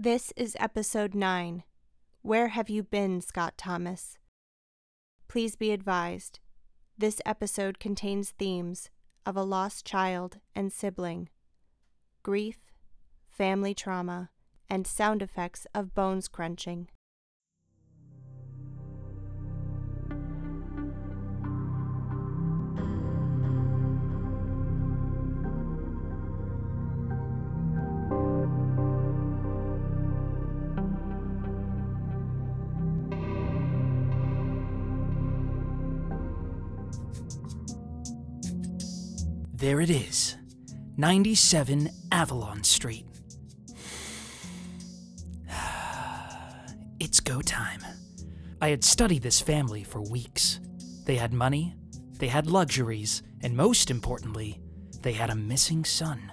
This is episode 9. Where have you been, Scott Thomas? Please be advised this episode contains themes of a lost child and sibling, grief, family trauma, and sound effects of bones crunching. There it is 97 Avalon Street. It's go time. I had studied this family for weeks. They had money, they had luxuries, and most importantly, they had a missing son.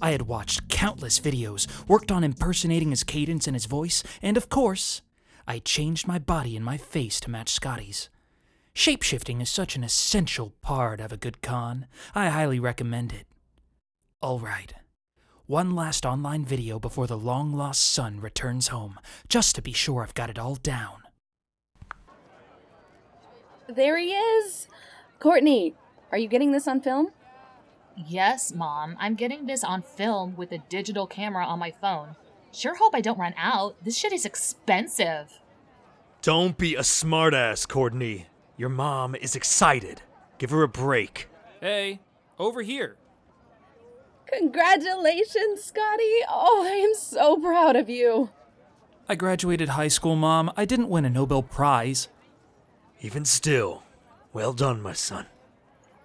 I had watched countless videos, worked on impersonating his cadence and his voice, and of course, I changed my body and my face to match Scotty's. Shapeshifting is such an essential part of a good con. I highly recommend it. Alright. One last online video before the long lost son returns home, just to be sure I've got it all down. There he is! Courtney, are you getting this on film? Yes, Mom. I'm getting this on film with a digital camera on my phone. Sure hope I don't run out. This shit is expensive. Don't be a smartass, Courtney. Your mom is excited. Give her a break. Hey, over here. Congratulations, Scotty! Oh, I am so proud of you. I graduated high school, Mom. I didn't win a Nobel Prize. Even still, well done, my son.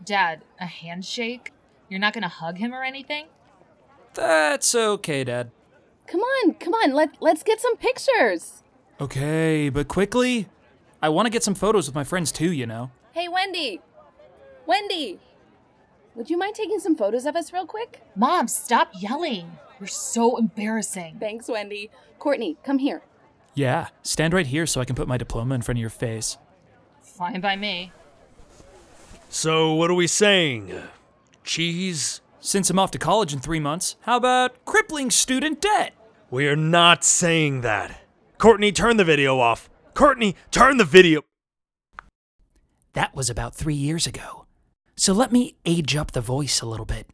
Dad, a handshake? You're not gonna hug him or anything? That's okay, Dad. Come on, come on, let, let's get some pictures. Okay, but quickly. I want to get some photos with my friends too, you know. Hey, Wendy! Wendy! Would you mind taking some photos of us real quick? Mom, stop yelling. You're so embarrassing. Thanks, Wendy. Courtney, come here. Yeah, stand right here so I can put my diploma in front of your face. Fine by me. So, what are we saying? Cheese? Since I'm off to college in three months, how about crippling student debt? We are not saying that. Courtney, turn the video off. Courtney, turn the video. That was about three years ago. So let me age up the voice a little bit,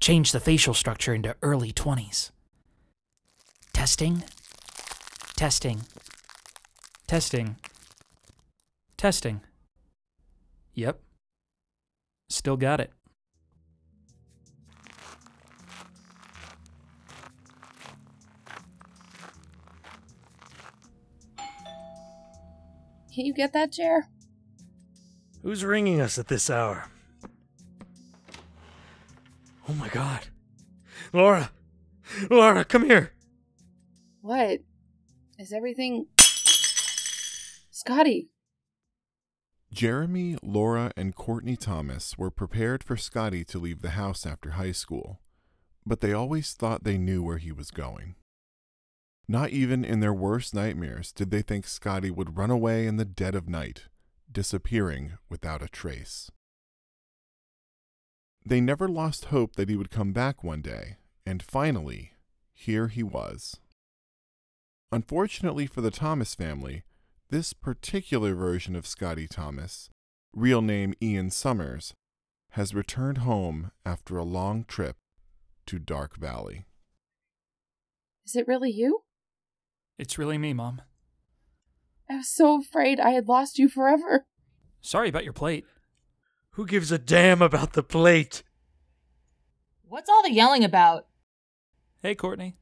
change the facial structure into early 20s. Testing, testing, testing, testing. Yep. Still got it. Can you get that chair? Who's ringing us at this hour? Oh my god. Laura! Laura, come here! What? Is everything. Scotty! Jeremy, Laura, and Courtney Thomas were prepared for Scotty to leave the house after high school, but they always thought they knew where he was going. Not even in their worst nightmares did they think Scotty would run away in the dead of night, disappearing without a trace. They never lost hope that he would come back one day, and finally, here he was. Unfortunately for the Thomas family, this particular version of Scotty Thomas, real name Ian Summers, has returned home after a long trip to Dark Valley. Is it really you? It's really me, Mom. I was so afraid I had lost you forever. Sorry about your plate. Who gives a damn about the plate? What's all the yelling about? Hey, Courtney.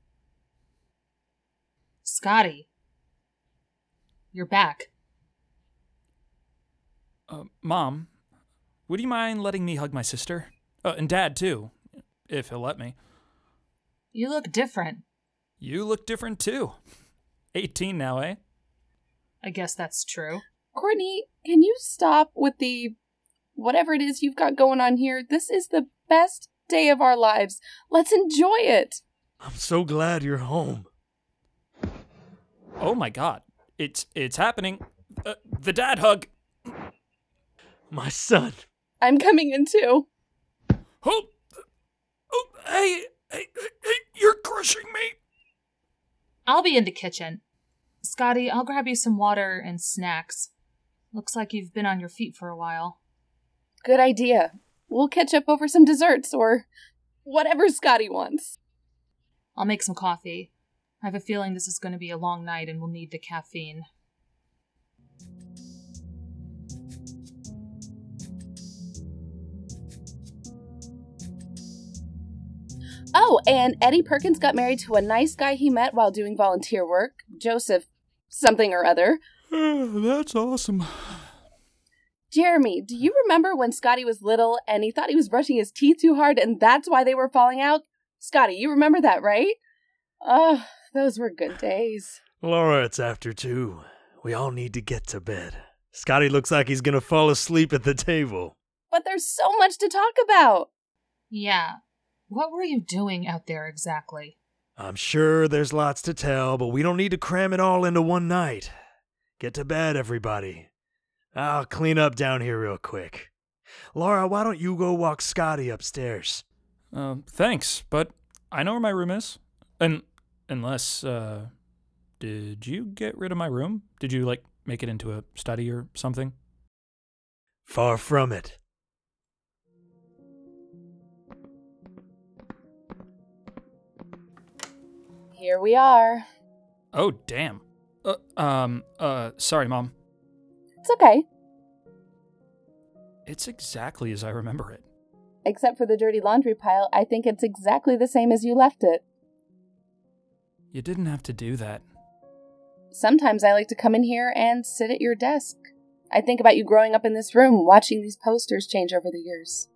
Scotty. You're back. Uh, Mom, would you mind letting me hug my sister? Uh, and Dad, too, if he'll let me. You look different. You look different, too. 18 now, eh? I guess that's true. Courtney, can you stop with the whatever it is you've got going on here? This is the best day of our lives. Let's enjoy it. I'm so glad you're home. Oh my god. It's it's happening. Uh, the dad hug. My son. I'm coming in too. Oh, oh hey, hey, hey, you're crushing me. I'll be in the kitchen. Scotty, I'll grab you some water and snacks. Looks like you've been on your feet for a while. Good idea. We'll catch up over some desserts or whatever Scotty wants. I'll make some coffee. I have a feeling this is going to be a long night and we'll need the caffeine. Oh, and Eddie Perkins got married to a nice guy he met while doing volunteer work, Joseph something or other. That's awesome. Jeremy, do you remember when Scotty was little and he thought he was brushing his teeth too hard and that's why they were falling out? Scotty, you remember that, right? Oh, those were good days. Laura, it's after two. We all need to get to bed. Scotty looks like he's gonna fall asleep at the table. But there's so much to talk about. Yeah. What were you doing out there exactly? I'm sure there's lots to tell, but we don't need to cram it all into one night. Get to bed, everybody. I'll clean up down here real quick. Laura, why don't you go walk Scotty upstairs? Um, thanks, but I know where my room is. And unless, uh, did you get rid of my room? Did you, like, make it into a study or something? Far from it. Here we are. Oh, damn. Uh, um, uh, sorry, Mom. It's okay, It's exactly as I remember it. except for the dirty laundry pile. I think it's exactly the same as you left it. You didn't have to do that. Sometimes I like to come in here and sit at your desk. I think about you growing up in this room, watching these posters change over the years.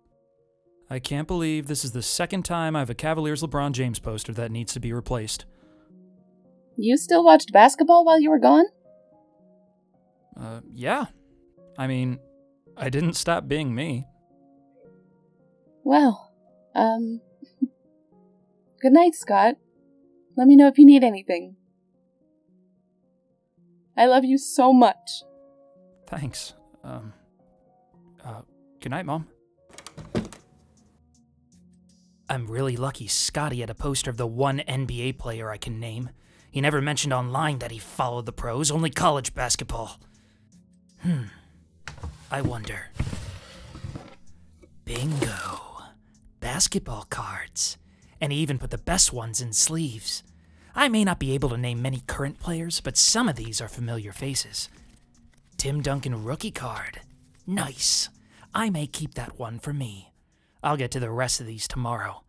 I can't believe this is the second time I have a Cavaliers LeBron James poster that needs to be replaced. You still watched basketball while you were gone? Uh, yeah. I mean, I didn't stop being me. Well, um. good night, Scott. Let me know if you need anything. I love you so much. Thanks. Um, uh, good night, Mom. I'm really lucky Scotty had a poster of the one NBA player I can name. He never mentioned online that he followed the pros, only college basketball. Hmm. I wonder. Bingo. Basketball cards. And he even put the best ones in sleeves. I may not be able to name many current players, but some of these are familiar faces. Tim Duncan rookie card. Nice. I may keep that one for me. I'll get to the rest of these tomorrow.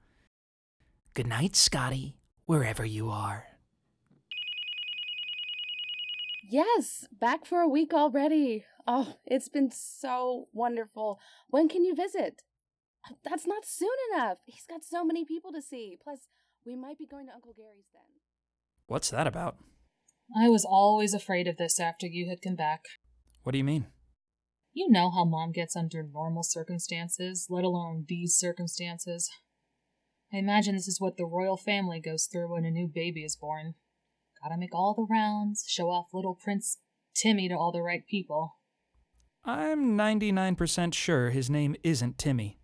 Good night, Scotty, wherever you are. Yes, back for a week already. Oh, it's been so wonderful. When can you visit? Uh, that's not soon enough. He's got so many people to see. Plus, we might be going to Uncle Gary's then. What's that about? I was always afraid of this after you had come back. What do you mean? You know how mom gets under normal circumstances, let alone these circumstances. I imagine this is what the royal family goes through when a new baby is born. Gotta make all the rounds, show off little Prince Timmy to all the right people. I'm 99% sure his name isn't Timmy.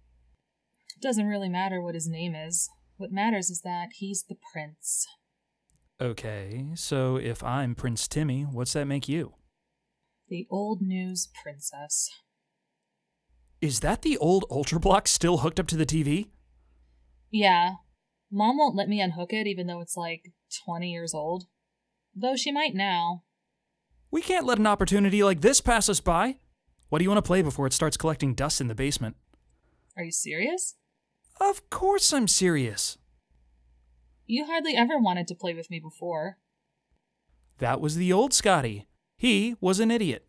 It doesn't really matter what his name is. What matters is that he's the prince. Okay, so if I'm Prince Timmy, what's that make you? The old news princess. Is that the old Ultra Block still hooked up to the TV? Yeah. Mom won't let me unhook it even though it's like 20 years old. Though she might now. We can't let an opportunity like this pass us by. What do you want to play before it starts collecting dust in the basement? Are you serious? Of course I'm serious. You hardly ever wanted to play with me before. That was the old Scotty. He was an idiot.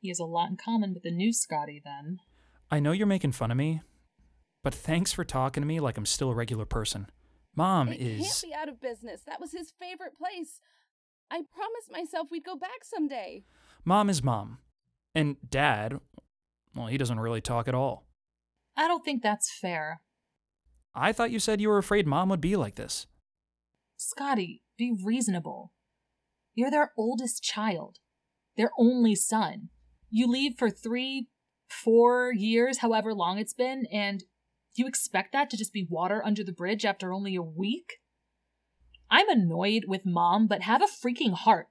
He has a lot in common with the new Scotty then. I know you're making fun of me, but thanks for talking to me like I'm still a regular person. Mom it is. can't be out of business. That was his favorite place. I promised myself we'd go back someday. Mom is mom. And dad, well, he doesn't really talk at all. I don't think that's fair. I thought you said you were afraid mom would be like this. Scotty, be reasonable. You're their oldest child, their only son. You leave for three, four years, however long it's been, and you expect that to just be water under the bridge after only a week? I'm annoyed with mom, but have a freaking heart.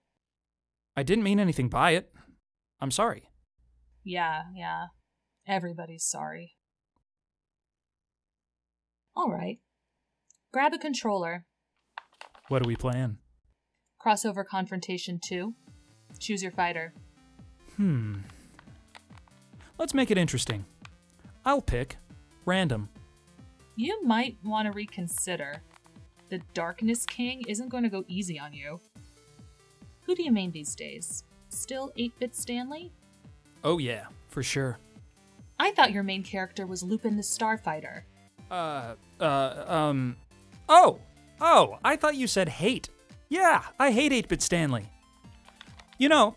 I didn't mean anything by it. I'm sorry. Yeah, yeah. Everybody's sorry. All right. Grab a controller. What do we plan? Crossover Confrontation 2. Choose your fighter. Hmm. Let's make it interesting. I'll pick random. You might want to reconsider. The Darkness King isn't going to go easy on you. Who do you mean these days? Still 8 bit Stanley? Oh, yeah, for sure. I thought your main character was Lupin the Starfighter. Uh, uh, um. Oh! Oh, I thought you said hate. Yeah, I hate 8 bit Stanley. You know,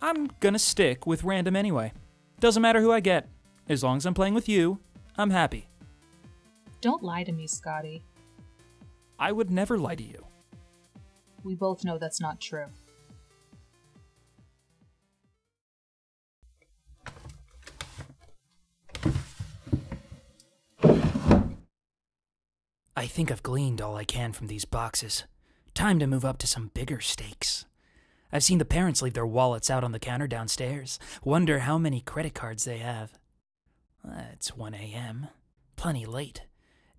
I'm gonna stick with random anyway. Doesn't matter who I get. As long as I'm playing with you, I'm happy. Don't lie to me, Scotty. I would never lie to you. We both know that's not true. I think I've gleaned all I can from these boxes. Time to move up to some bigger stakes. I've seen the parents leave their wallets out on the counter downstairs. Wonder how many credit cards they have. Uh, It's 1 a.m. Plenty late.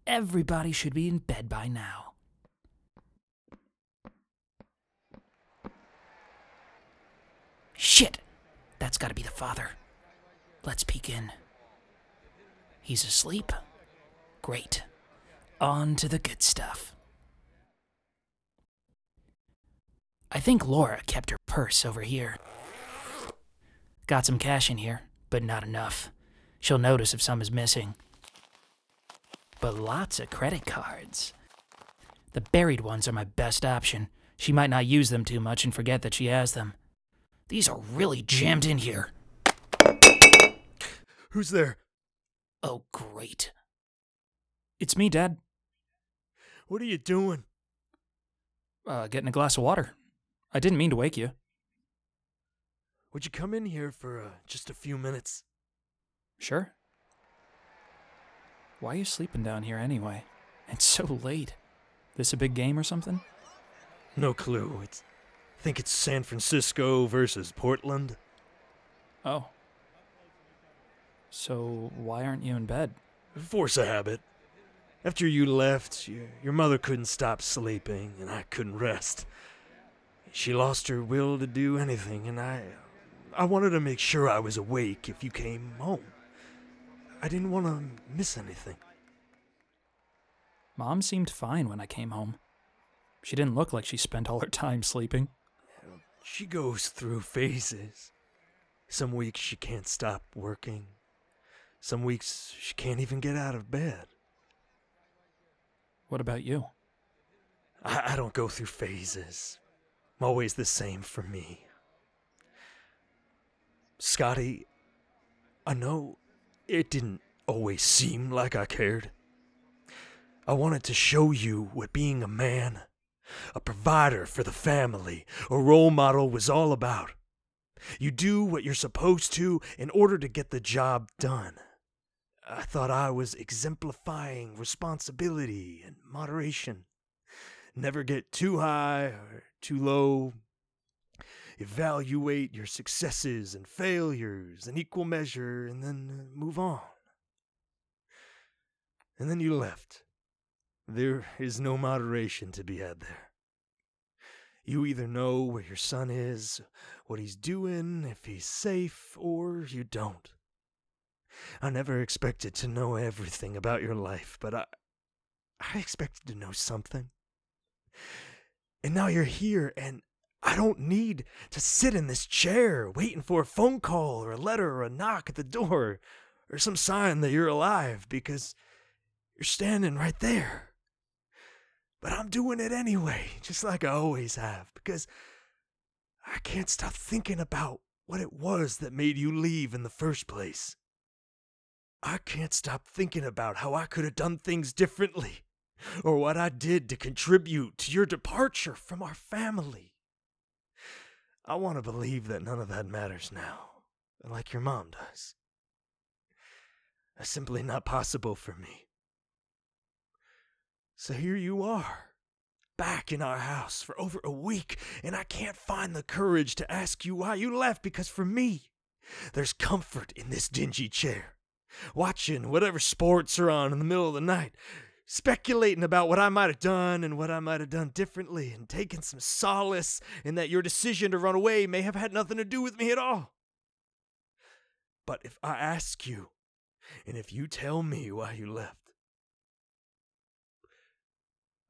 Everybody should be in bed by now. Shit! That's gotta be the father. Let's peek in. He's asleep? Great. On to the good stuff. I think Laura kept her purse over here. Got some cash in here, but not enough. She'll notice if some is missing. But lots of credit cards. The buried ones are my best option. She might not use them too much and forget that she has them. These are really jammed in here. Who's there? Oh, great. It's me, Dad. What are you doing? Uh, getting a glass of water. I didn't mean to wake you. Would you come in here for uh, just a few minutes? Sure. Why are you sleeping down here anyway? It's so late. This a big game or something? No clue. It's, I think it's San Francisco versus Portland. Oh. So why aren't you in bed? Force of habit. After you left, your, your mother couldn't stop sleeping, and I couldn't rest. She lost her will to do anything, and I. I wanted to make sure I was awake if you came home. I didn't want to miss anything. Mom seemed fine when I came home. She didn't look like she spent all her time sleeping. She goes through phases. Some weeks she can't stop working. Some weeks she can't even get out of bed. What about you? I, I don't go through phases. I'm always the same for me. Scotty, I know it didn't always seem like I cared. I wanted to show you what being a man, a provider for the family, a role model was all about. You do what you're supposed to in order to get the job done. I thought I was exemplifying responsibility and moderation. Never get too high or too low. Evaluate your successes and failures in equal measure and then uh, move on. And then you left. There is no moderation to be had there. You either know where your son is, what he's doing, if he's safe, or you don't. I never expected to know everything about your life, but I I expected to know something. And now you're here and I don't need to sit in this chair waiting for a phone call or a letter or a knock at the door or some sign that you're alive because you're standing right there. But I'm doing it anyway, just like I always have, because I can't stop thinking about what it was that made you leave in the first place. I can't stop thinking about how I could have done things differently, or what I did to contribute to your departure from our family. I want to believe that none of that matters now, like your mom does. That's simply not possible for me. So here you are, back in our house for over a week, and I can't find the courage to ask you why you left because for me, there's comfort in this dingy chair. Watching whatever sports are on in the middle of the night, speculating about what I might have done and what I might have done differently, and taking some solace in that your decision to run away may have had nothing to do with me at all. But if I ask you, and if you tell me why you left,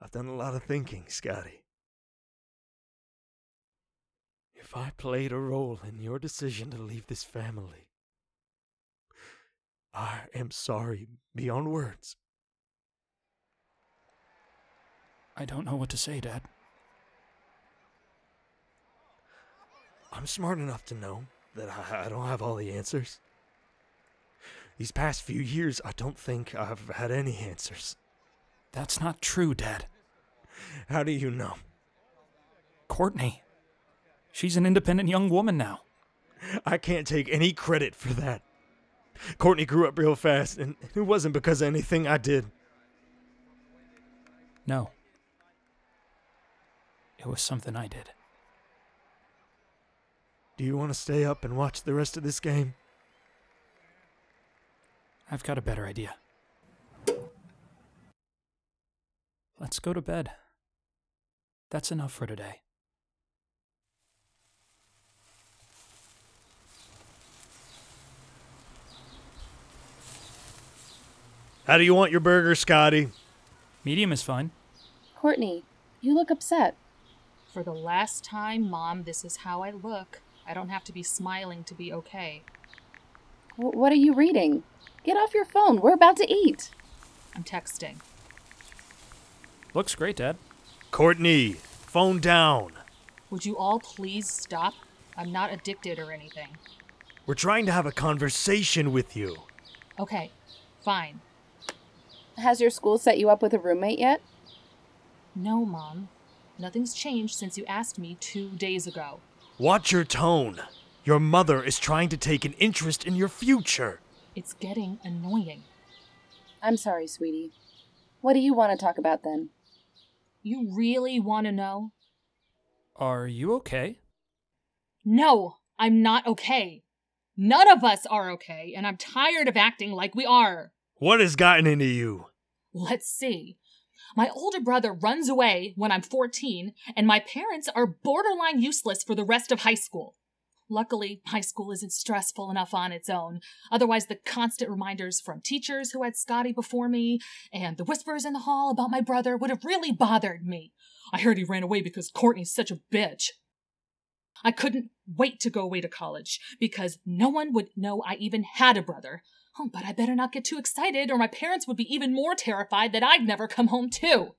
I've done a lot of thinking, Scotty. If I played a role in your decision to leave this family, I am sorry beyond words. I don't know what to say, Dad. I'm smart enough to know that I, I don't have all the answers. These past few years, I don't think I've had any answers. That's not true, Dad. How do you know? Courtney. She's an independent young woman now. I can't take any credit for that. Courtney grew up real fast, and it wasn't because of anything I did. No. It was something I did. Do you want to stay up and watch the rest of this game? I've got a better idea. Let's go to bed. That's enough for today. How do you want your burger, Scotty? Medium is fine. Courtney, you look upset. For the last time, Mom, this is how I look. I don't have to be smiling to be okay. W- what are you reading? Get off your phone. We're about to eat. I'm texting. Looks great, Dad. Courtney, phone down. Would you all please stop? I'm not addicted or anything. We're trying to have a conversation with you. Okay, fine. Has your school set you up with a roommate yet? No, Mom. Nothing's changed since you asked me two days ago. Watch your tone. Your mother is trying to take an interest in your future. It's getting annoying. I'm sorry, sweetie. What do you want to talk about then? You really want to know? Are you okay? No, I'm not okay. None of us are okay, and I'm tired of acting like we are. What has gotten into you? Let's see. My older brother runs away when I'm 14, and my parents are borderline useless for the rest of high school. Luckily, high school isn't stressful enough on its own. Otherwise, the constant reminders from teachers who had Scotty before me and the whispers in the hall about my brother would have really bothered me. I heard he ran away because Courtney's such a bitch. I couldn't wait to go away to college because no one would know I even had a brother. Oh, but I better not get too excited or my parents would be even more terrified that I'd never come home too.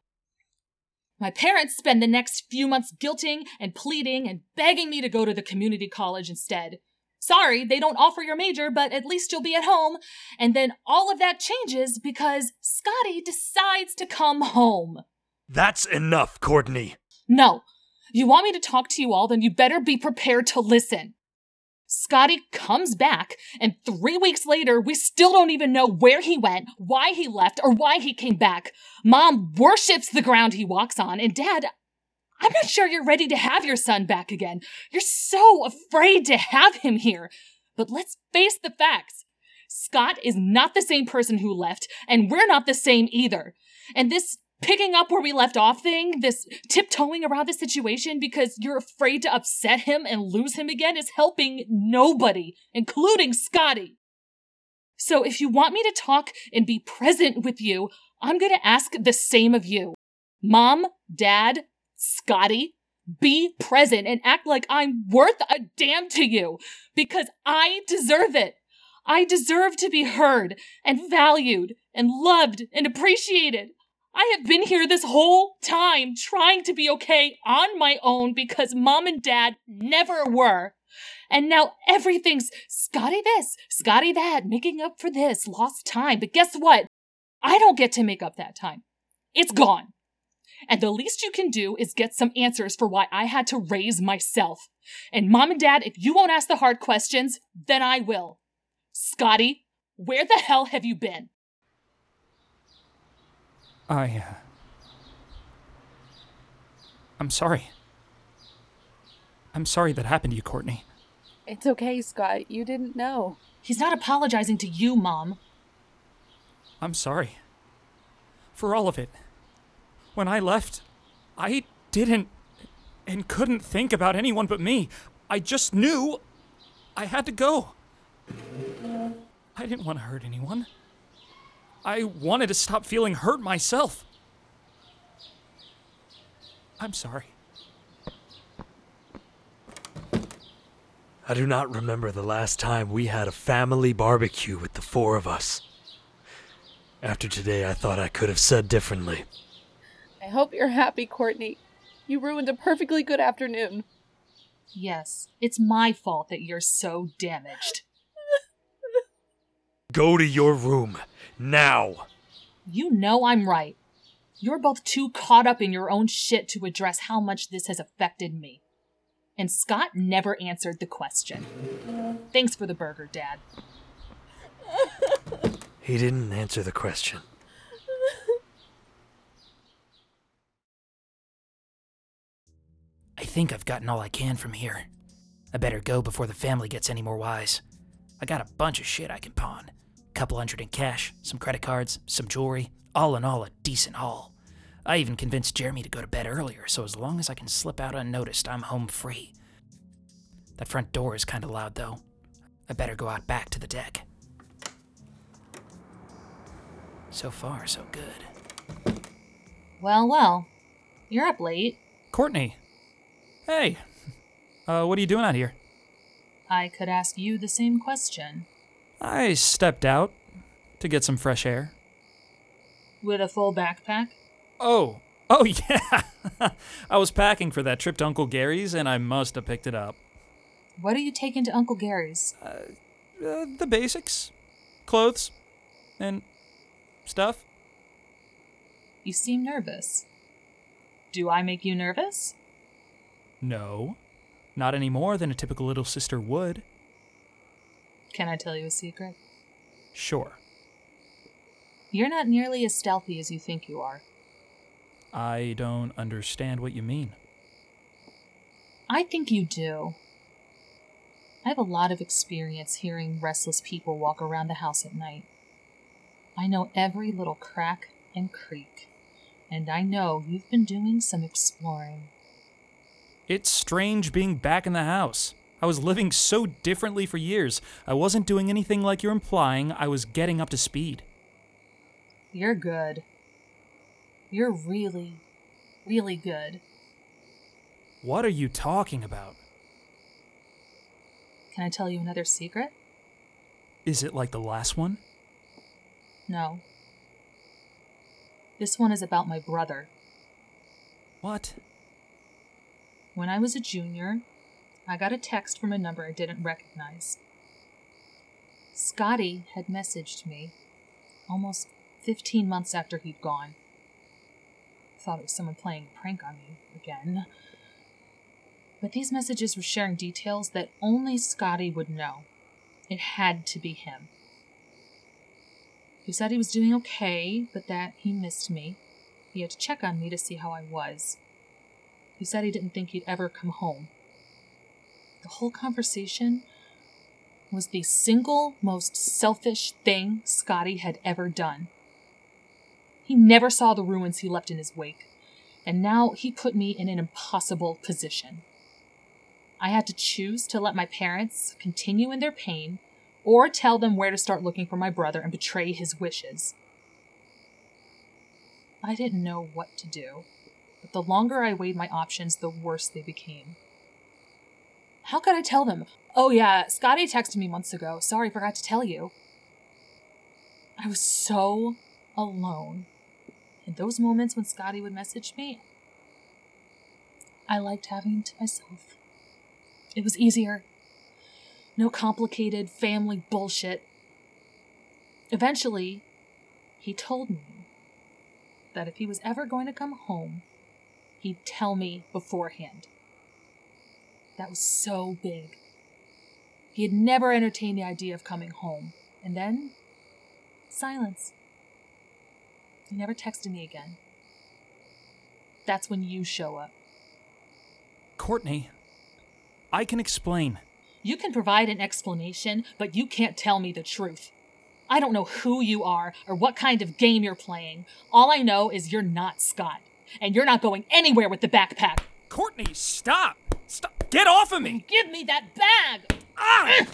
My parents spend the next few months guilting and pleading and begging me to go to the community college instead. Sorry, they don't offer your major, but at least you'll be at home. And then all of that changes because Scotty decides to come home. That's enough, Courtney. No. You want me to talk to you all, then you better be prepared to listen. Scotty comes back, and three weeks later, we still don't even know where he went, why he left, or why he came back. Mom worships the ground he walks on, and Dad, I'm not sure you're ready to have your son back again. You're so afraid to have him here. But let's face the facts. Scott is not the same person who left, and we're not the same either. And this picking up where we left off thing, this tiptoeing around the situation because you're afraid to upset him and lose him again is helping nobody, including Scotty. So if you want me to talk and be present with you, I'm going to ask the same of you. Mom, Dad, Scotty, be present and act like I'm worth a damn to you because I deserve it. I deserve to be heard and valued and loved and appreciated. I have been here this whole time trying to be okay on my own because mom and dad never were. And now everything's Scotty this, Scotty that, making up for this, lost time. But guess what? I don't get to make up that time. It's gone. And the least you can do is get some answers for why I had to raise myself. And mom and dad, if you won't ask the hard questions, then I will. Scotty, where the hell have you been? I. Uh, I'm sorry. I'm sorry that happened to you, Courtney. It's okay, Scott. You didn't know. He's not apologizing to you, Mom. I'm sorry. For all of it. When I left, I didn't and couldn't think about anyone but me. I just knew I had to go. I didn't want to hurt anyone. I wanted to stop feeling hurt myself. I'm sorry. I do not remember the last time we had a family barbecue with the four of us. After today, I thought I could have said differently. I hope you're happy, Courtney. You ruined a perfectly good afternoon. Yes, it's my fault that you're so damaged. Go to your room, now! You know I'm right. You're both too caught up in your own shit to address how much this has affected me. And Scott never answered the question. Thanks for the burger, Dad. He didn't answer the question. I think I've gotten all I can from here. I better go before the family gets any more wise. I got a bunch of shit I can pawn. Couple hundred in cash, some credit cards, some jewelry, all in all a decent haul. I even convinced Jeremy to go to bed earlier, so as long as I can slip out unnoticed, I'm home free. That front door is kinda loud though. I better go out back to the deck. So far, so good. Well, well. You're up late. Courtney! Hey! Uh, what are you doing out here? I could ask you the same question. I stepped out to get some fresh air. With a full backpack? Oh, oh yeah. I was packing for that trip to Uncle Gary's and I must have picked it up. What are you taking to Uncle Gary's? Uh, the basics clothes and stuff. You seem nervous. Do I make you nervous? No, not any more than a typical little sister would. Can I tell you a secret? Sure. You're not nearly as stealthy as you think you are. I don't understand what you mean. I think you do. I have a lot of experience hearing restless people walk around the house at night. I know every little crack and creak, and I know you've been doing some exploring. It's strange being back in the house. I was living so differently for years. I wasn't doing anything like you're implying. I was getting up to speed. You're good. You're really, really good. What are you talking about? Can I tell you another secret? Is it like the last one? No. This one is about my brother. What? When I was a junior, I got a text from a number I didn't recognize. Scotty had messaged me almost 15 months after he'd gone. Thought it was someone playing a prank on me again. But these messages were sharing details that only Scotty would know. It had to be him. He said he was doing okay, but that he missed me. He had to check on me to see how I was. He said he didn't think he'd ever come home. The whole conversation was the single most selfish thing Scotty had ever done. He never saw the ruins he left in his wake, and now he put me in an impossible position. I had to choose to let my parents continue in their pain or tell them where to start looking for my brother and betray his wishes. I didn't know what to do, but the longer I weighed my options, the worse they became. How could I tell them? Oh, yeah, Scotty texted me months ago. Sorry, forgot to tell you. I was so alone. In those moments when Scotty would message me, I liked having him to myself. It was easier. No complicated family bullshit. Eventually, he told me that if he was ever going to come home, he'd tell me beforehand. That was so big. He had never entertained the idea of coming home. And then, silence. He never texted me again. That's when you show up. Courtney, I can explain. You can provide an explanation, but you can't tell me the truth. I don't know who you are or what kind of game you're playing. All I know is you're not Scott, and you're not going anywhere with the backpack. Courtney, stop! Stop! Get off of me! Give me that bag! Ah!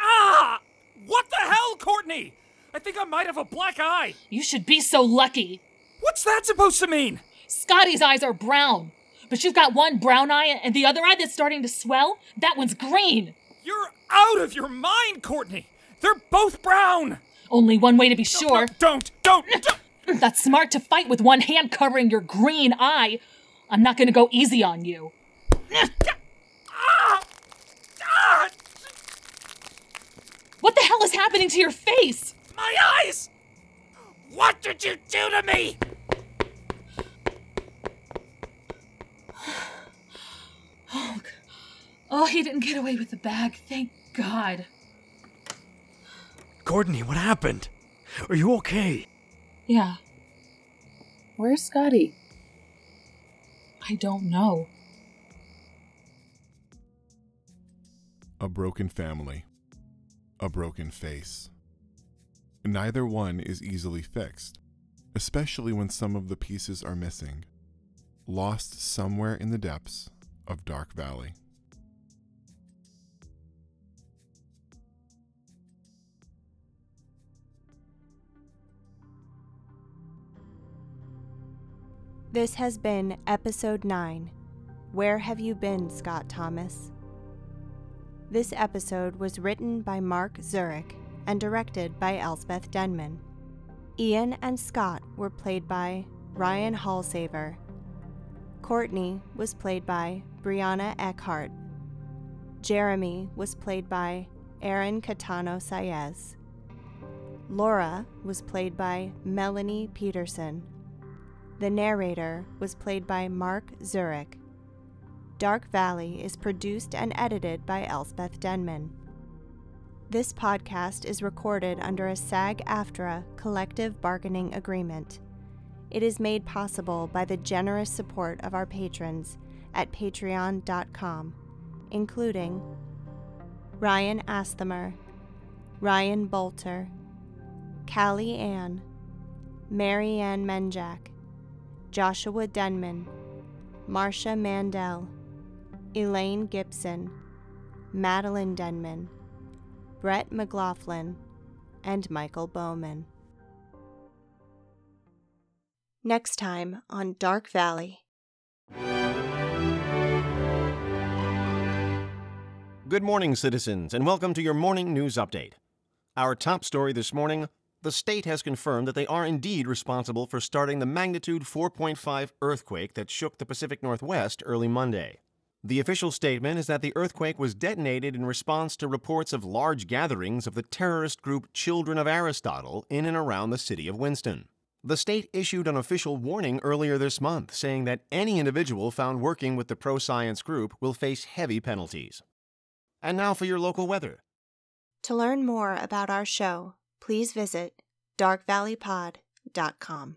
ah! What the hell, Courtney? I think I might have a black eye. You should be so lucky. What's that supposed to mean? Scotty's eyes are brown, but you've got one brown eye and the other eye that's starting to swell. That one's green. You're out of your mind, Courtney. They're both brown. Only one way to be sure. No, don't, don't, don't. That's smart to fight with one hand covering your green eye. I'm not gonna go easy on you. What the hell is happening to your face? My eyes! What did you do to me? Oh, oh, he didn't get away with the bag. Thank God. Courtney, what happened? Are you okay? Yeah, Where's Scotty? I don't know. A broken family. A broken face. Neither one is easily fixed, especially when some of the pieces are missing, lost somewhere in the depths of Dark Valley. This has been Episode 9 Where Have You Been, Scott Thomas? This episode was written by Mark Zurich and directed by Elsbeth Denman. Ian and Scott were played by Ryan Hallsaver. Courtney was played by Brianna Eckhart. Jeremy was played by Aaron Catano Saez. Laura was played by Melanie Peterson. The narrator was played by Mark Zurich. Dark Valley is produced and edited by Elspeth Denman. This podcast is recorded under a SAG AFTRA collective bargaining agreement. It is made possible by the generous support of our patrons at patreon.com, including Ryan Asthemer, Ryan Bolter, Callie Ann, Mary Ann Menjak, Joshua Denman, Marcia Mandel, Elaine Gibson, Madeline Denman, Brett McLaughlin, and Michael Bowman. Next time on Dark Valley. Good morning, citizens, and welcome to your morning news update. Our top story this morning the state has confirmed that they are indeed responsible for starting the magnitude 4.5 earthquake that shook the Pacific Northwest early Monday. The official statement is that the earthquake was detonated in response to reports of large gatherings of the terrorist group Children of Aristotle in and around the city of Winston. The state issued an official warning earlier this month saying that any individual found working with the pro science group will face heavy penalties. And now for your local weather. To learn more about our show, please visit darkvalleypod.com.